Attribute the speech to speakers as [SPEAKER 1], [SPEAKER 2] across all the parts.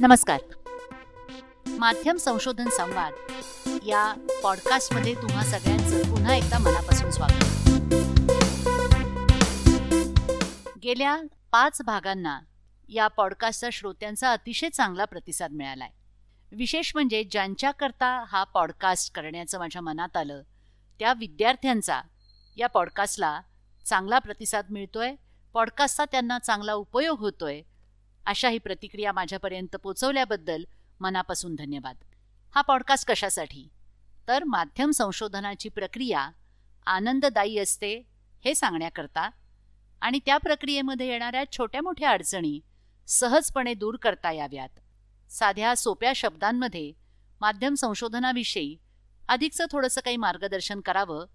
[SPEAKER 1] नमस्कार. माध्यम संशोधन संवाद या पॉडकास्टमध्ये तुम्हा सगळ्यांचं पुन्हा एकदा मनापासून स्वागत. गेल्या पाच भागांना या पॉडकास्टचा श्रोत्यांचा अतिशय चांगला प्रतिसाद मिळालाय. विशेष म्हणजे ज्यांच्याकरता हा पॉडकास्ट करण्याचं माझ्या मनात आलं त्या विद्यार्थ्यांचा या पॉडकास्टला चांगला प्रतिसाद मिळतोय पॉडकास्टचा त्यांना चांगला उपयोग होतोय अशा ही प्रतिक्रिया माझ्यापर्यंत पोचवल्याबद्दल मनापासून धन्यवाद. हा पॉडकास्ट कशासाठी? तर माध्यम संशोधनाची प्रक्रिया आनंददायी असते हे सांगण्याकरता आणि त्या प्रक्रियेमध्ये येणाऱ्या छोट्या मोठ्या अडचणी सहजपणे दूर करता याव्यात. साध्या सोप्या शब्दांमध्ये माध्यम संशोधनाविषयी अधिकचं थोडंसं काही मार्गदर्शन करावं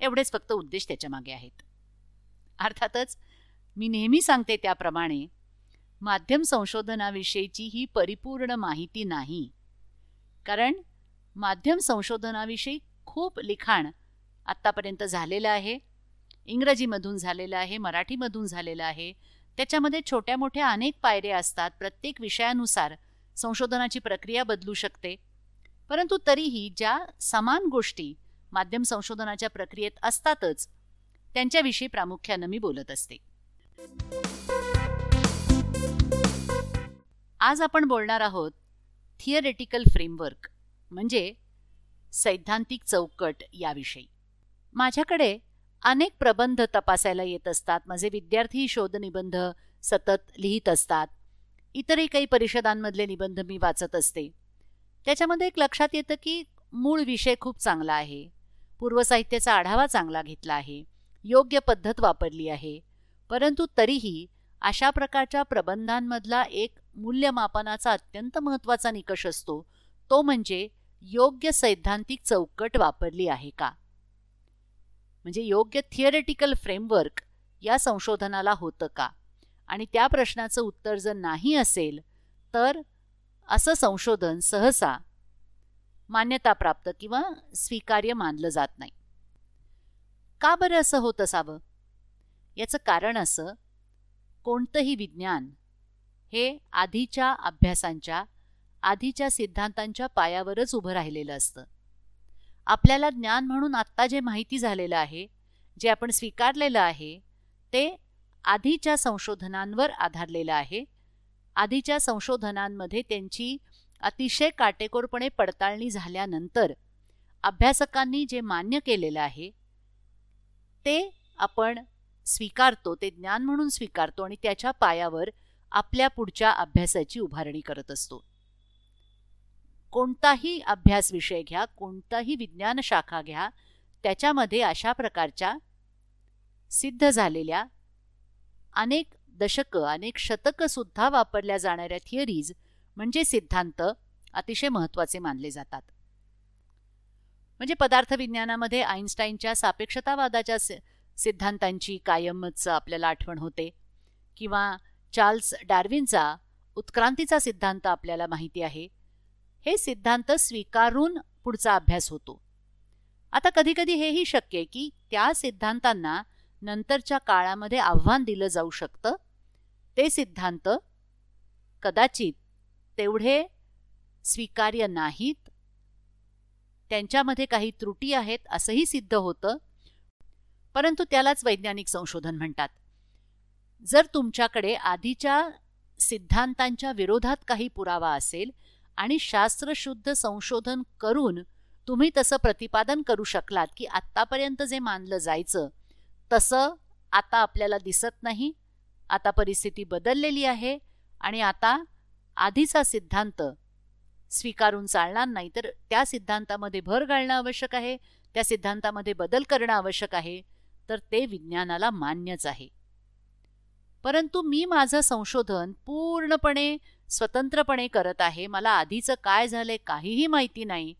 [SPEAKER 1] एवढेच फक्त उद्देश त्याच्यामागे आहेत. अर्थातच मी नेहमी सांगते त्याप्रमाणे माध्यम संशोधनाविषयीची ही परिपूर्ण माहिती नाही. कारण माध्यम संशोधनाविषयी खूप लिखाण आत्तापर्यंत झालेलं आहे. इंग्रजीमधून झालेलं आहे मराठीमधून झालेलं आहे. त्याच्यामध्ये छोट्या मोठ्या अनेक पायऱ्या असतात. प्रत्येक विषयानुसार संशोधनाची प्रक्रिया बदलू शकते. परंतु तरीही ज्या समान गोष्टी माध्यम संशोधनाच्या प्रक्रियेत असतातच त्यांच्याविषयी प्रामुख्यानं मी बोलत असते. आज आपण बोलणार आहोत थिअरेटिकल फ्रेमवर्क म्हणजे सैद्धांतिक चौकट याविषयी. माझ्याकडे अनेक प्रबंध तपासायला येत असतात. माझे विद्यार्थी शोधनिबंध सतत लिहित असतात. इतरही काही परिषदांमधले निबंध मी वाचत असते. त्याच्यामध्ये एक लक्षात येतं की मूळ विषय खूप चांगला आहे. पूर्वसाहित्याचा आढावा चांगला घेतला आहे. योग्य पद्धत वापरली आहे. परंतु तरीही अशा प्रकारच्या प्रबंधांमधला एक मूल्यमापनाचा अत्यंत महत्त्वाचा निकष असतो. तो म्हणजे योग्य सैद्धांतिक चौकट वापरली आहे का? म्हणजे योग्य थिअरेटिकल फ्रेमवर्क या संशोधनाला होतं का? आणि त्या प्रश्नाचं उत्तर जर नाही असेल तर असं संशोधन सहसा मान्यताप्राप्त किंवा स्वीकार्य मानलं जात नाही. का बरं असं होत असावं? याचं कारण असं कोणतंही विज्ञान हे आधीच्या अभ्यासांच्या आधीच्या सिद्धांतांच्या पायावरच उभं राहिलेलं असतं. आपल्याला ज्ञान म्हणून आत्ता जे माहिती झालेलं आहे जे आपण स्वीकारलेलं आहे ते आधीच्या संशोधनांवर आधारलेलं आहे. आधीच्या संशोधनांमध्ये त्यांची अतिशय काटेकोरपणे पडताळणी झाल्यानंतर अभ्यासकांनी जे मान्य केलेलं आहे ते आपण स्वीकारतो ते ज्ञान म्हणून स्वीकारतो आणि त्याच्या पायावर आपल्या पुढच्या अभ्यासाची उभारणी करत असतो. कोणताही अभ्यास विषय घ्या कोणताही विज्ञान शाखा घ्या त्याच्यामध्ये अशा प्रकारच्या सिद्ध झालेल्या अनेक दशकं अनेक शतकंसुद्धा वापरल्या जाणाऱ्या थिअरीज म्हणजे सिद्धांत अतिशय महत्त्वाचे मानले जातात. म्हणजे पदार्थ विज्ञानामध्ये आईन्स्टाईनच्या सापेक्षतावादाच्या सिद्धांतांची कायमच आपल्याला आठवण होते. किंवा चार्ल्स डार्विनचा उत्क्रांतीचा सिद्धांत आपल्याला माहिती आहे. हे सिद्धांत स्वीकारून पुढचा अभ्यास होतो. आता कधीकधी हेही शक्य आहे की त्या सिद्धांतांना नंतरच्या काळामध्ये आव्हान दिलं जाऊ शकतं. ते सिद्धांत कदाचित तेवढे स्वीकार्य नाहीत. त्यांच्यामध्ये काही त्रुटी आहेत असंही सिद्ध होतं. परंतु त्यालाच वैज्ञानिक संशोधन म्हणतात. जर तुमच्याकडे आधीच्या सिद्धांतांच्या विरोधात काही पुरावा असेल आणि शास्त्रशुद्ध संशोधन करून तुम्ही तसं प्रतिपादन करू शकलात की आत्तापर्यंत जे मानलं जायचं तसं आता आपल्याला दिसत नाही आता परिस्थिती बदललेली आहे आणि आता आधीचा सिद्धांत स्वीकारून चालणार नाही तर त्या सिद्धांतामध्ये भर घालणं आवश्यक आहे त्या सिद्धांतामध्ये बदल करणं आवश्यक आहे. तर ते विज्ञानाला मान्यच आहे. परंतु मी माझं संशोधन पूर्णपणे स्वतंत्रपणे करत आहे. मला आधीचं काय झालंय काहीही माहिती नाही.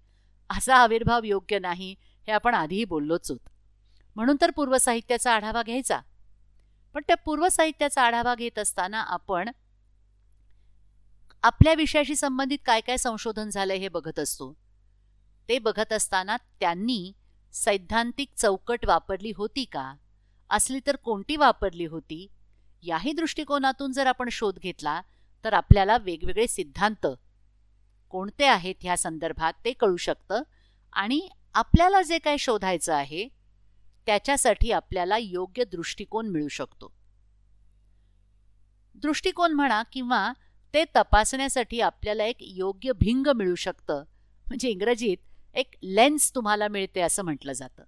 [SPEAKER 1] असा आविर्भाव योग्य नाही हे आपण आधीही बोललोच होत. म्हणून तर पूर्वसाहित्याचा आढावा घ्यायचा. पण त्या पूर्वसाहित्याचा आढावा घेत असताना आपण आपल्या विषयाशी संबंधित काय काय संशोधन झालंय हे बघत असतो. ते बघत असताना त्यांनी सैद्धांतिक चौकट वापरली होती का? असली तर कोणती वापरली होती? याही दृष्टिकोनातून जर आपण शोध घेतला तर आपल्याला वेगवेगळे सिद्धांत कोणते आहेत ह्या संदर्भात ते कळू शकतं आणि आपल्याला जे काय शोधायचं आहे त्याच्यासाठी आपल्याला योग्य दृष्टिकोन मिळू शकतो. दृष्टिकोन म्हणा किंवा ते तपासण्यासाठी आपल्याला एक योग्य भिंग मिळू शकतं. म्हणजे इंग्रजीत एक लेन्स तुम्हाला मिळते असं म्हटलं जातं.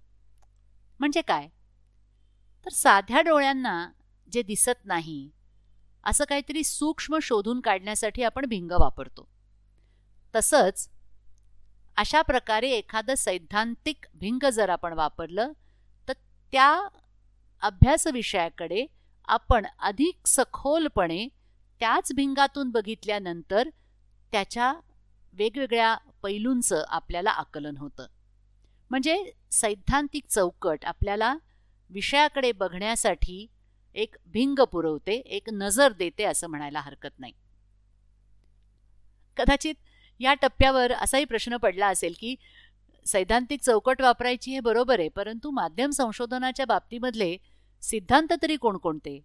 [SPEAKER 1] म्हणजे काय? तर साध्या डोळ्यांना जे दिसत नाही असं काहीतरी सूक्ष्म शोधून काढण्यासाठी आपण भिंग वापरतो. तसंच अशा प्रकारे एखादं सैद्धांतिक भिंग जर आपण वापरलं तर त्या अभ्यास विषयाकडे आपण अधिक सखोलपणे त्याच भिंगातून बघितल्यानंतर त्याच्या वेगवेगळ्या पैलूंचं आपल्याला आकलन होतं. म्हणजे सैद्धांतिक चौकट आपल्याला विषयाकडे बघण्यासाठी एक भिंग पुरवते एक नजर देते असं म्हणायला हरकत नाही. कदाचित या टप्प्यावर असाही प्रश्न पडला असेल की सैद्धांतिक चौकट वापरायची हे बरोबर आहे परंतु माध्यम संशोधनाच्या बाबतीमधले सिद्धांत तरी कोणकोणते?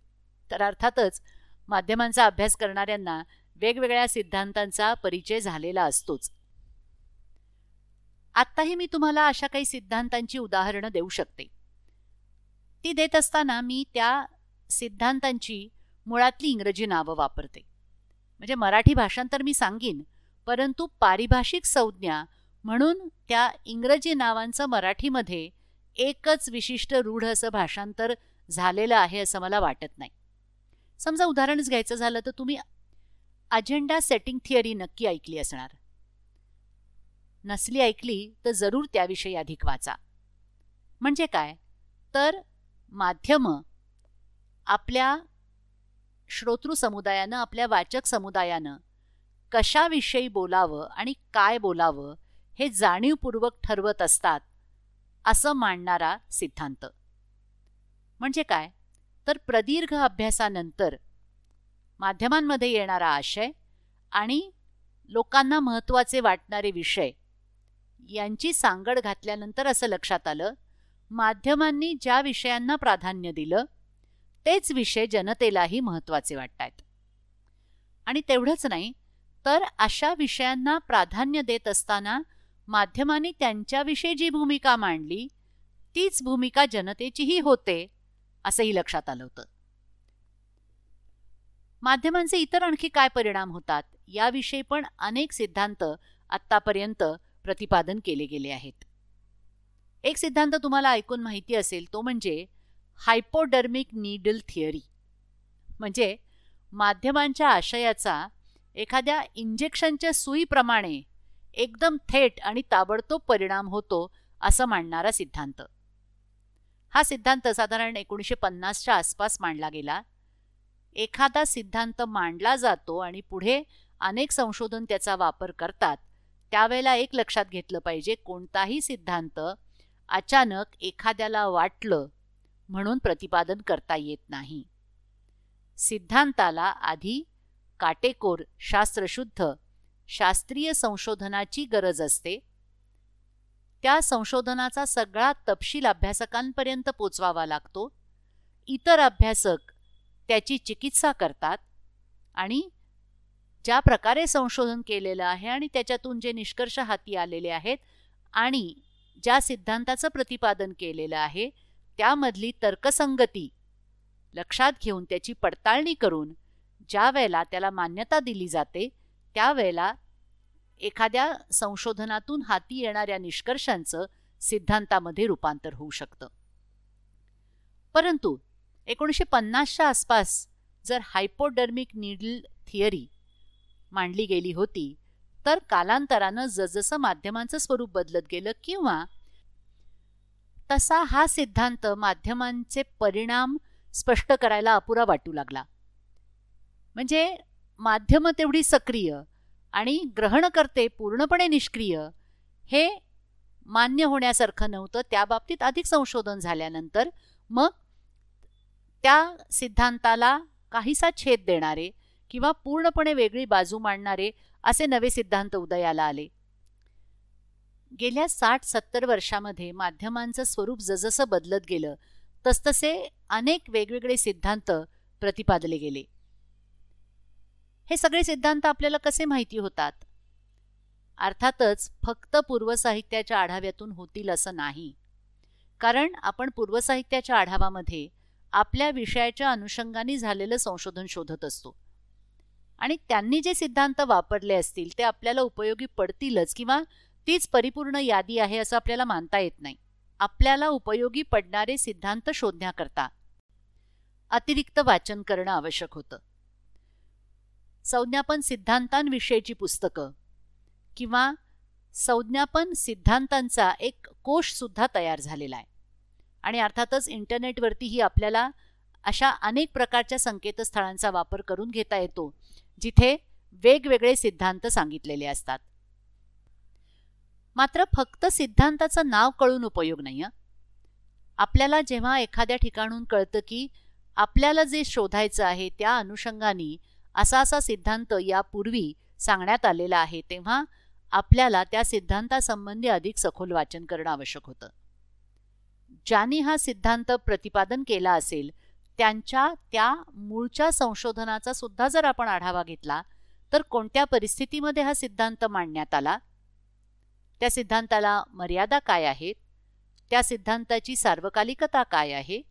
[SPEAKER 1] तर अर्थातच माध्यमांचा अभ्यास करणाऱ्यांना वेगवेगळ्या सिद्धांतांचा परिचय झालेला असतोच. आत्ताही मी तुम्हाला अशा काही सिद्धांतांची उदाहरणं देऊ शकते. ती देत असताना मी त्या सिद्धांतांची मुळातली इंग्रजी नावं वापरते. म्हणजे मराठी भाषांतर मी सांगीन परंतु पारिभाषिक संज्ञा म्हणून त्या इंग्रजी नावांचं मराठीमध्ये एकच विशिष्ट रूढ असं भाषांतर झालेलं आहे असं मला वाटत नाही. समजा उदाहरणच घ्यायचं झालं तर तुम्ही अजेंडा सेटिंग थिअरी नक्की ऐकली असणार. नसली ऐकली तर जरूर त्याविषयी अधिक वाचा. म्हणजे काय? तर माध्यम आपल्या श्रोतृ समुदायानं आपल्या वाचक समुदायानं कशाविषयी बोलावं आणि काय बोलावं हे जाणीवपूर्वक ठरवत असतात असं मांडणारा सिद्धांत. म्हणजे काय? तर प्रदीर्घ अभ्यासानंतर माध्यमांमध्ये येणारा आशय आणि लोकांना महत्त्वाचे वाटणारे विषय यांची सांगड घातल्यानंतर असं लक्षात आलं माध्यमांनी ज्या विषयांना प्राधान्य दिलं तेच विषय जनतेलाही महत्त्वाचे वाटतात आणि तेवढंच नाही तर अशा विषयांना प्राधान्य देत असताना माध्यमांनी त्यांच्याविषयी जी भूमिका मांडली तीच भूमिका जनतेचीही होते असंही लक्षात आलं होतं. माध्यमांचे इतर आणखी काय परिणाम होतात? याविषयी पण अनेक सिद्धांत आत्तापर्यंत प्रतिपादन केले गेले आहेत. एक सिद्धांत तुम्हाला ऐकून माहिती असेल तो म्हणजे हायपोडर्मिक नीडल थिअरी. म्हणजे माध्यमांच्या आशयाचा एखाद्या इंजेक्शनच्या सुईप्रमाणे एकदम थेट आणि ताबडतोब परिणाम होतो असं मांडणारा सिद्धांत. हा सिद्धांत साधारण एकोणीसशे पन्नासच्या आसपास मांडला गेला. एखादा सिद्धांत मांडला जातो आणि पुढे अनेक संशोधन त्याचा वापर करतात त्यावेळेला एक लक्षात घेतलं पाहिजे कोणताही सिद्धांत अचानक एखाद्याला वाटलं म्हणून प्रतिपादन करता येत नाही. सिद्धांताला आधी काटेकोर शास्त्रशुद्ध शास्त्रीय संशोधनाची गरज असते. त्या संशोधनाचा सगळा तपशील अभ्यासकांपर्यंत पोचवावा लागतो. इतर अभ्यासक त्याची चिकित्सा करतात आणि ज्या प्रकारे संशोधन केलेलं आहे आणि त्याच्यातून जे निष्कर्ष हाती आलेले आहेत आणि ज्या सिद्धांताचं प्रतिपादन केलेलं आहे त्यामधली तर्कसंगती लक्षात घेऊन त्याची पडताळणी करून ज्या वेळेला त्याला मान्यता दिली जाते त्यावेळेला एखाद्या संशोधनातून हाती येणाऱ्या निष्कर्षांचं सिद्धांतामध्ये रूपांतर होऊ शकतं. परंतु एकोणीसशे पन्नासच्या आसपास जर हायपोडर्मिक नीडल थिअरी मांडली गेली होती तर कालांतरानं जसजसं माध्यमांचं स्वरूप बदलत गेलं किंवा तसा हा सिद्धांत माध्यमांचे परिणाम स्पष्ट करायला अपुरा वाटू लागला. म्हणजे माध्यम तेवढी सक्रिय आणि ग्रहणकर्ते पूर्णपणे निष्क्रिय हे मान्य होण्यासारखं नव्हतं. त्या बाबतीत अधिक संशोधन झाल्यानंतर मग त्या सिद्धांताला काहीसा छेद देणारे किंवा पूर्णपणे वेगळी बाजू मांडणारे असे नवे सिद्धांत उदयाला आले. गेल्या साठ सत्तर वर्षामध्ये माध्यमांचं स्वरूप जसजसं बदलत गेलं तसतसे अनेक वेगवेगळे सिद्धांत प्रतिपादले गेले. हे सगळे सिद्धांत आपल्याला कसे माहिती होतात? अर्थातच फक्त पूर्वसाहित्याच्या आढाव्यातून होतील असं नाही. कारण आपण पूर्वसाहित्याच्या आढावामध्ये आपल्या विषयाच्या अनुषंगाने झालेलं संशोधन शोधत असतो. आणि त्यांनी जे सिद्धांत वापरले असतील ते आपल्याला उपयोगी पडतीलच किंवा तीच परिपूर्ण यादी आहे असं आपल्याला मानता येत नाही. आपल्याला उपयोगी पडणारे सिद्धांत शोधण्याकरता अतिरिक्त वाचन करणं आवश्यक होतं. संज्ञापन सिद्धांतांविषयीची पुस्तकं किंवा संज्ञापन सिद्धांतांचा एक कोशसुद्धा तयार झालेला आहे. आणि अर्थातच इंटरनेटवरतीही आपल्याला अशा अनेक प्रकारच्या संकेतस्थळांचा वापर करून घेता येतो जिथे वेगवेगळे सिद्धांत सांगितलेले असतात. मात्र फक्त सिद्धांताचं नाव कळून उपयोग नाही आपल्याला जेव्हा एखाद्या ठिकाणून कळतं की आपल्याला जे शोधायचं आहे त्या अनुषंगाने असा असा सिद्धांत यापूर्वी सांगण्यात आलेला आहे तेव्हा आपल्याला त्या सिद्धांतासंबंधी अधिक सखोल वाचन करणं आवश्यक होतं. ज्यांनी हा सिद्धांत प्रतिपादन केला असेल त्यांच्या त्या मूळच्या संशोधनाचा सुद्धा जर आपण आढावा घेतला तर कोणत्या परिस्थितीमध्ये हा सिद्धांत मांडण्यात आला? त्या सिद्धांताला मर्यादा काय आहेत? त्या सिद्धांताची सार्वकालिकता काय आहे?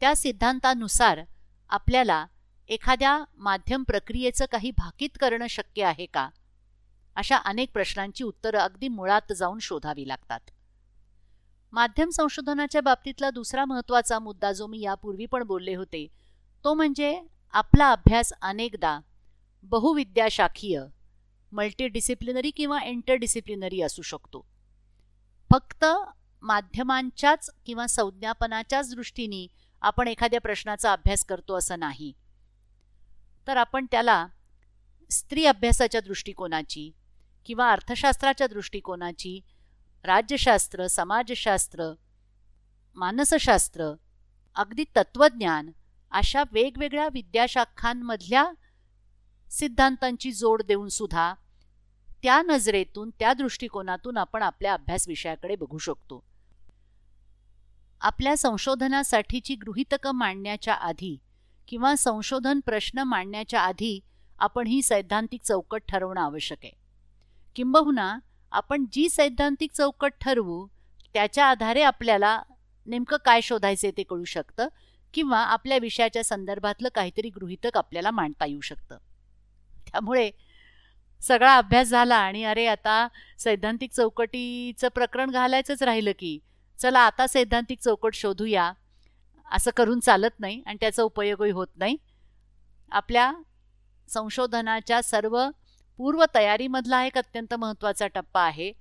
[SPEAKER 1] त्या सिद्धांतानुसार आपल्याला एखाद्या माध्यम प्रक्रियेचं काही भाकीत करणं शक्य आहे का? अशा अनेक प्रश्नांची उत्तरं अगदी मुळात जाऊन शोधावी लागतात. माध्यम संशोधनाच्या बाबतीतला दुसरा महत्त्वाचा मुद्दा जो मी यापूर्वी पण बोलले होते तो म्हणजे आपला अभ्यास अनेकदा बहुविद्याशाखीय मल्टीडिसिप्लिनरी किंवा इंटरडिसिप्लिनरी असू शकतो. फक्त माध्यमांच्याच किंवा संज्ञापनाच्याच दृष्टीने आपण एखाद्या प्रश्नाचा अभ्यास करतो असं नाही. तर आपण त्याला स्त्री अभ्यासाच्या दृष्टिकोनाची किंवा अर्थशास्त्राच्या दृष्टिकोनाची राज्यशास्त्र समाजशास्त्र मानसशास्त्र अगदी तत्वज्ञान अशा वेगवेगळ्या विद्याशाखांमधल्या सिद्धांतांची जोड देऊन सुद्धा त्या नजरेतून त्या दृष्टिकोनातून आपण आपल्या अभ्यास विषयाकडे बघू शकतो. आपल्या संशोधनासाठीची गृहितकं मांडण्याच्या आधी किंवा संशोधन प्रश्न मांडण्याच्या आधी आपण ही सैद्धांतिक चौकट ठरवणं आवश्यक आहे. किंबहुना आपण जी सैद्धांतिक चौकट ठरवू त्याच्या आधारे आपल्याला नेमकं काय शोधायचं ते कळू शकतं किंवा आपल्या विषयाच्या संदर्भातलं काहीतरी गृहितक आपल्याला मांडता येऊ शकतं. त्यामुळे सगळा अभ्यास झाला आणि अरे आता सैद्धांतिक चौकटीचं प्रकरण घालायचंच राहिलं की चला आता सैद्धांतिक चौकट शोधूया असं करून चालत नाही आणि त्याचा उपयोगही होत नाही. आपल्या संशोधनाच्या सर्व पूर्वतयारीमधला एक अत्यंत महत्त्वाचा टप्पा आहे.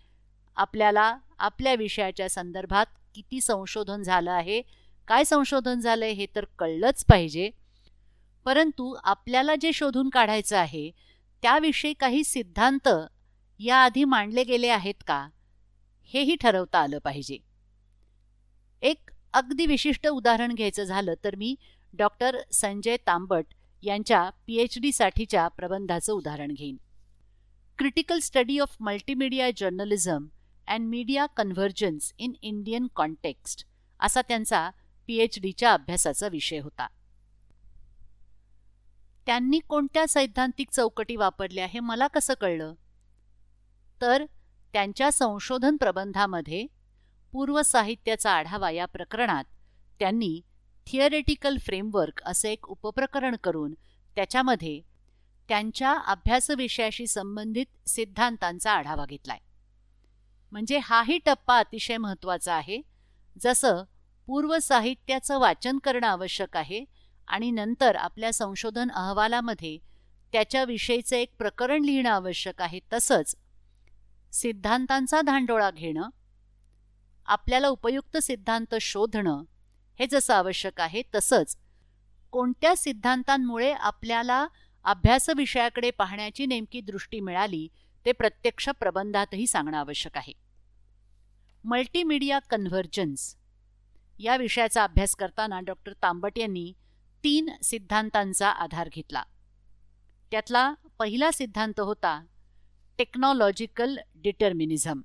[SPEAKER 1] आपल्याला आपल्या विषयाच्या संदर्भात किती संशोधन झालं आहे काय संशोधन झालंय हे तर कळलंच पाहिजे. परंतु आपल्याला जे शोधून काढायचं आहे त्याविषयी काही सिद्धांत याआधी मांडले गेले आहेत का? हेही ठरवता आलं पाहिजे. एक अगदी विशिष्ट उदाहरण घ्यायचं झालं तर मी डॉक्टर संजय तांबट यांच्या पी एच डीसाठीच्या प्रबंधाचं उदाहरण घेईन. Critical study of multimedia journalism and media convergence in Indian context असा त्यांचा पी एच डीच्या अभ्यासाचा विषय होता. त्यांनी कोणत्या सैद्धांतिक चौकटी वापरल्या हे मला कसं कळलं? तर त्यांच्या संशोधन प्रबंधामध्ये पूर्व साहित्याचा आढावा या प्रकरणात त्यांनी थिअरेटिकल फ्रेमवर्क असे एक उपप्रकरण करून त्याच्यामध्ये त्यांच्या अभ्यासविषयाशी संबंधित सिद्धांतांचा आढावा घेतलाय. म्हणजे हाही टप्पा अतिशय महत्त्वाचा आहे. जसं पूर्व साहित्याचं वाचन करणं आवश्यक आहे आणि नंतर आपल्या संशोधन अहवालामध्ये त्याच्याविषयीचं एक प्रकरण लिहिणं आवश्यक आहे तसंच सिद्धांतांचा धांडोळा घेणं आपल्याला उपयुक्त सिद्धांत शोधणं हे जसं आवश्यक आहे तसंच कोणत्या सिद्धांतांमुळे आपल्याला अभ्यासविषयाकडे पाहण्याची नेमकी दृष्टी मिळाली ते प्रत्यक्ष प्रबंधातही सांगणं आवश्यक आहे. Multimedia convergence. या विषयाचा अभ्यास करताना डॉक्टर तांबट यांनी तीन सिद्धांतांचा आधार घेतला. त्यातला पहिला सिद्धांत होता टेक्नॉलॉजिकल डिटर्मिनिझम.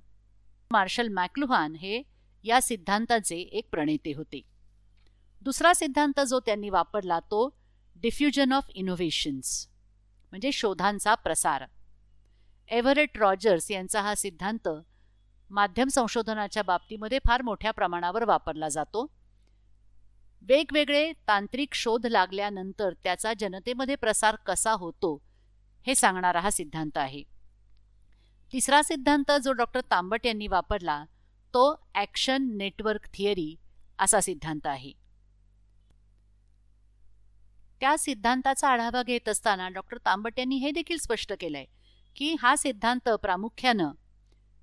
[SPEAKER 1] मार्शल मॅक्लुहान हे या सिद्धांताचे एक प्रणेते होते. दुसरा सिद्धांत जो त्यांनी वापरला तो डिफ्युजन ऑफ इनोव्हेशन्स. म्हणजे शोधांचा प्रसार. एव्हरेट रॉजर्स यांचा हा सिद्धांत माध्यम संशोधनाच्या बाबतीमध्ये फार मोठ्या प्रमाणावर वापरला जातो. वेगवेगळे तांत्रिक शोध लागल्यानंतर त्याचा जनतेमध्ये प्रसार कसा होतो हे सांगणारा हा सिद्धांत आहे. तिसरा सिद्धांत जो डॉक्टर तांबट यांनी वापरला तो ॲक्शन नेटवर्क थिअरी असा सिद्धांत आहे. त्या सिद्धांताचा आढावा घेत असताना डॉक्टर तांबट यांनी हे देखील स्पष्ट केलंय की हा सिद्धांत प्रामुख्यानं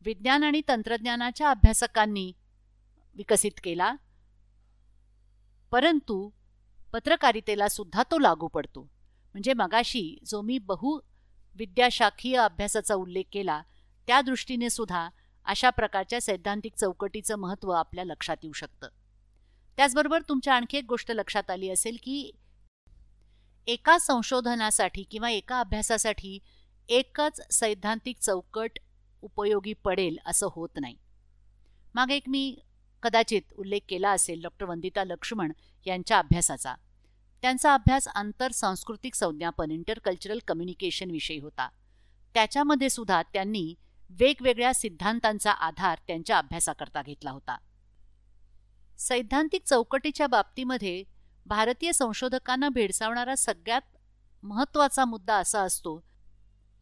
[SPEAKER 1] विज्ञान आणि तंत्रज्ञानाच्या अभ्यासकांनी विकसित केला परंतु पत्रकारितेला सुद्धा तो लागू पडतो. म्हणजे मगाशी जो मी बहु विद्याशाखीय अभ्यासाचा उल्लेख केला त्या दृष्टीने सुद्धा अशा प्रकारच्या सैद्धांतिक चौकटीचं महत्त्व आपल्या लक्षात येऊ शकतं. त्याचबरोबर तुमच्या आणखी एक गोष्ट लक्षात आली असेल की एका संशोधनासाठी किंवा एका अभ्यासासाठी एकच सैद्धांतिक चौकट उपयोगी पडेल असं होत नाही. मागे एक मी कदाचित उल्लेख केला असेल डॉक्टर वंदिता लक्ष्मण यांच्या अभ्यासाचा. त्यांचा अभ्यास आंतर सांस्कृतिक संज्ञापन इंटरकल्चरल कम्युनिकेशन विषयी होता. त्याच्यामध्ये सुद्धा त्यांनी वेगवेगळ्या सिद्धांतांचा आधार त्यांच्या अभ्यासाकरता घेतला होता. सैद्धांतिक चौकटीच्या बाबतीमध्ये भारतीय संशोधकांना भेडसावणारा सगळ्यात महत्त्वाचा मुद्दा असा असतो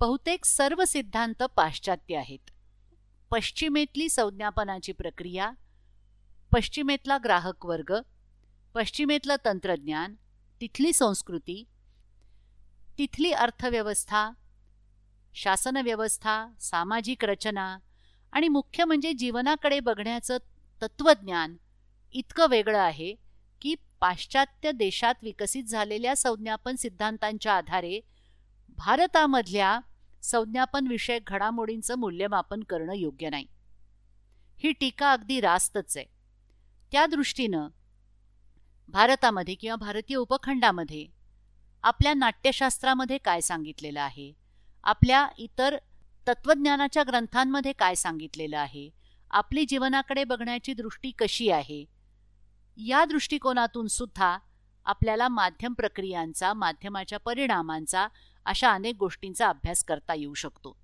[SPEAKER 1] बहुतेक सर्व सिद्धांत पाश्चात्य आहेत. पश्चिमेतली संज्ञापनाची प्रक्रिया पश्चिमेतला ग्राहक वर्ग पश्चिमेतलं तंत्रज्ञान तिथली संस्कृती तिथली अर्थव्यवस्था शासनव्यवस्था सामाजिक रचना आणि मुख्य म्हणजे जीवनाकडे बघण्याचं तत्त्वज्ञान इतकं वेगळं आहे पाश्चात्य देशात विकसित झालेल्या संज्ञापन सिद्धांतांच्या आधारे भारतामधल्या संज्ञापन विषयक घडामोडींचं मूल्यमापन करणं योग्य नाही. ही टीका अगदी रास्तच आहे. त्या दृष्टीनं भारतामध्ये किंवा भारतीय उपखंडामध्ये आपल्या नाट्यशास्त्रामध्ये काय सांगितलेलं आहे? आपल्या इतर तत्वज्ञानाच्या ग्रंथांमध्ये काय सांगितलेलं आहे? आपली जीवनाकडे बघण्याची दृष्टी कशी आहे? या दृष्टिकोनातून सुद्धा आपल्याला माध्यम प्रक्रियांचा माध्यमाच्या परिणामांचा अशा अनेक गोष्टींचा अभ्यास करता येऊ शकतो.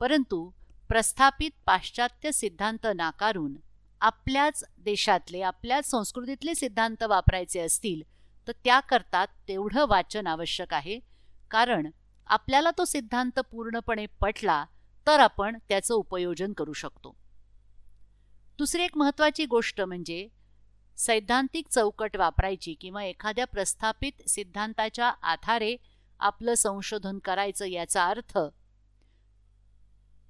[SPEAKER 1] परंतु प्रस्थापित पाश्चात्य सिद्धांत नाकारून आपल्याच देशातले आपल्याच संस्कृतीतले सिद्धांत वापरायचे असतील तर त्याकरता तेवढं वाचन आवश्यक आहे. कारण आपल्याला तो सिद्धांत पूर्णपणे पटला तर आपण त्याचं उपयोजन करू शकतो. दुसरी एक महत्त्वाची गोष्ट म्हणजे सैद्धांतिक चौकट वापरायची किंवा एखाद्या प्रस्थापित सिद्धांताच्या आधारे आपलं संशोधन करायचं याचा अर्थ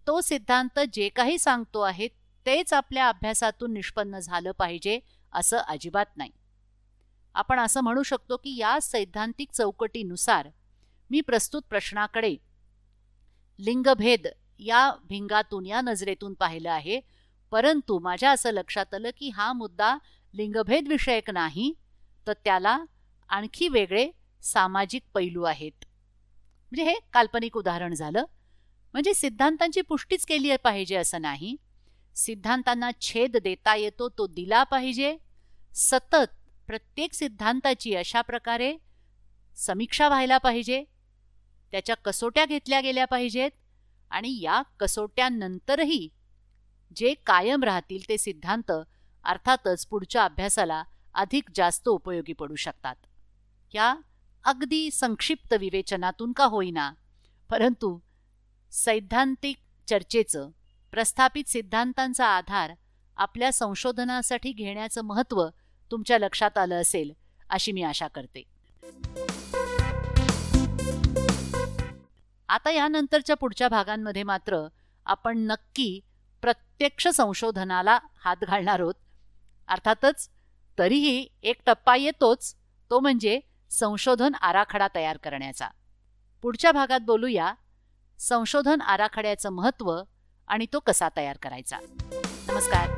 [SPEAKER 1] तो सिद्धांत जे काही सांगतो आहे तेच आपल्या अभ्यासातून निष्पन्न झालं पाहिजे असं अजिबात नाही. आपण असं म्हणू शकतो की या सैद्धांतिक चौकटीनुसार मी प्रस्तुत प्रश्नाकडे लिंगभेद या भिंगातून या नजरेतून पाहिलं आहे परंतु माझ्या असं लक्षात आलं की हा मुद्दा लिंगभेद विषयक नाही तर त्याला आणखी वेगळे सामाजिक पैलू आहेत. म्हणजे हे काल्पनिक उदाहरण झालं. म्हणजे सिद्धांतांची पुष्टीच केली पाहिजे असं नाही. सिद्धांतांना छेद देता येतो तो दिला पाहिजे. सतत प्रत्येक सिद्धांताची अशा प्रकारे समीक्षा व्हायला पाहिजे. त्याच्या कसोट्या घेतल्या गेल्या पाहिजेत आणि या कसोट्यांनंतरही जे कायम राहतील ते सिद्धांत अर्थातच पुढच्या अभ्यासाला अधिक जास्त उपयोगी पडू शकतात. या अगदी संक्षिप्त विवेचनातून का होईना परंतु सैद्धांतिक चर्चेचं प्रस्थापित सिद्धांतांचा आधार आपल्या संशोधनासाठी घेण्याचं महत्त्व तुमच्या लक्षात आलं असेल अशी मी आशा करते. आता यानंतरच्या पुढच्या भागांमध्ये मात्र आपण नक्की प्रत्यक्ष संशोधनाला हात घालणार आहोत. अर्थातच तरीही एक टप्पा येतोच तो म्हणजे संशोधन आराखडा तयार करण्याचा. पुढच्या भागात बोलूया संशोधन आराखड्याचं महत्त्व आणि तो कसा तयार करायचा. नमस्कार.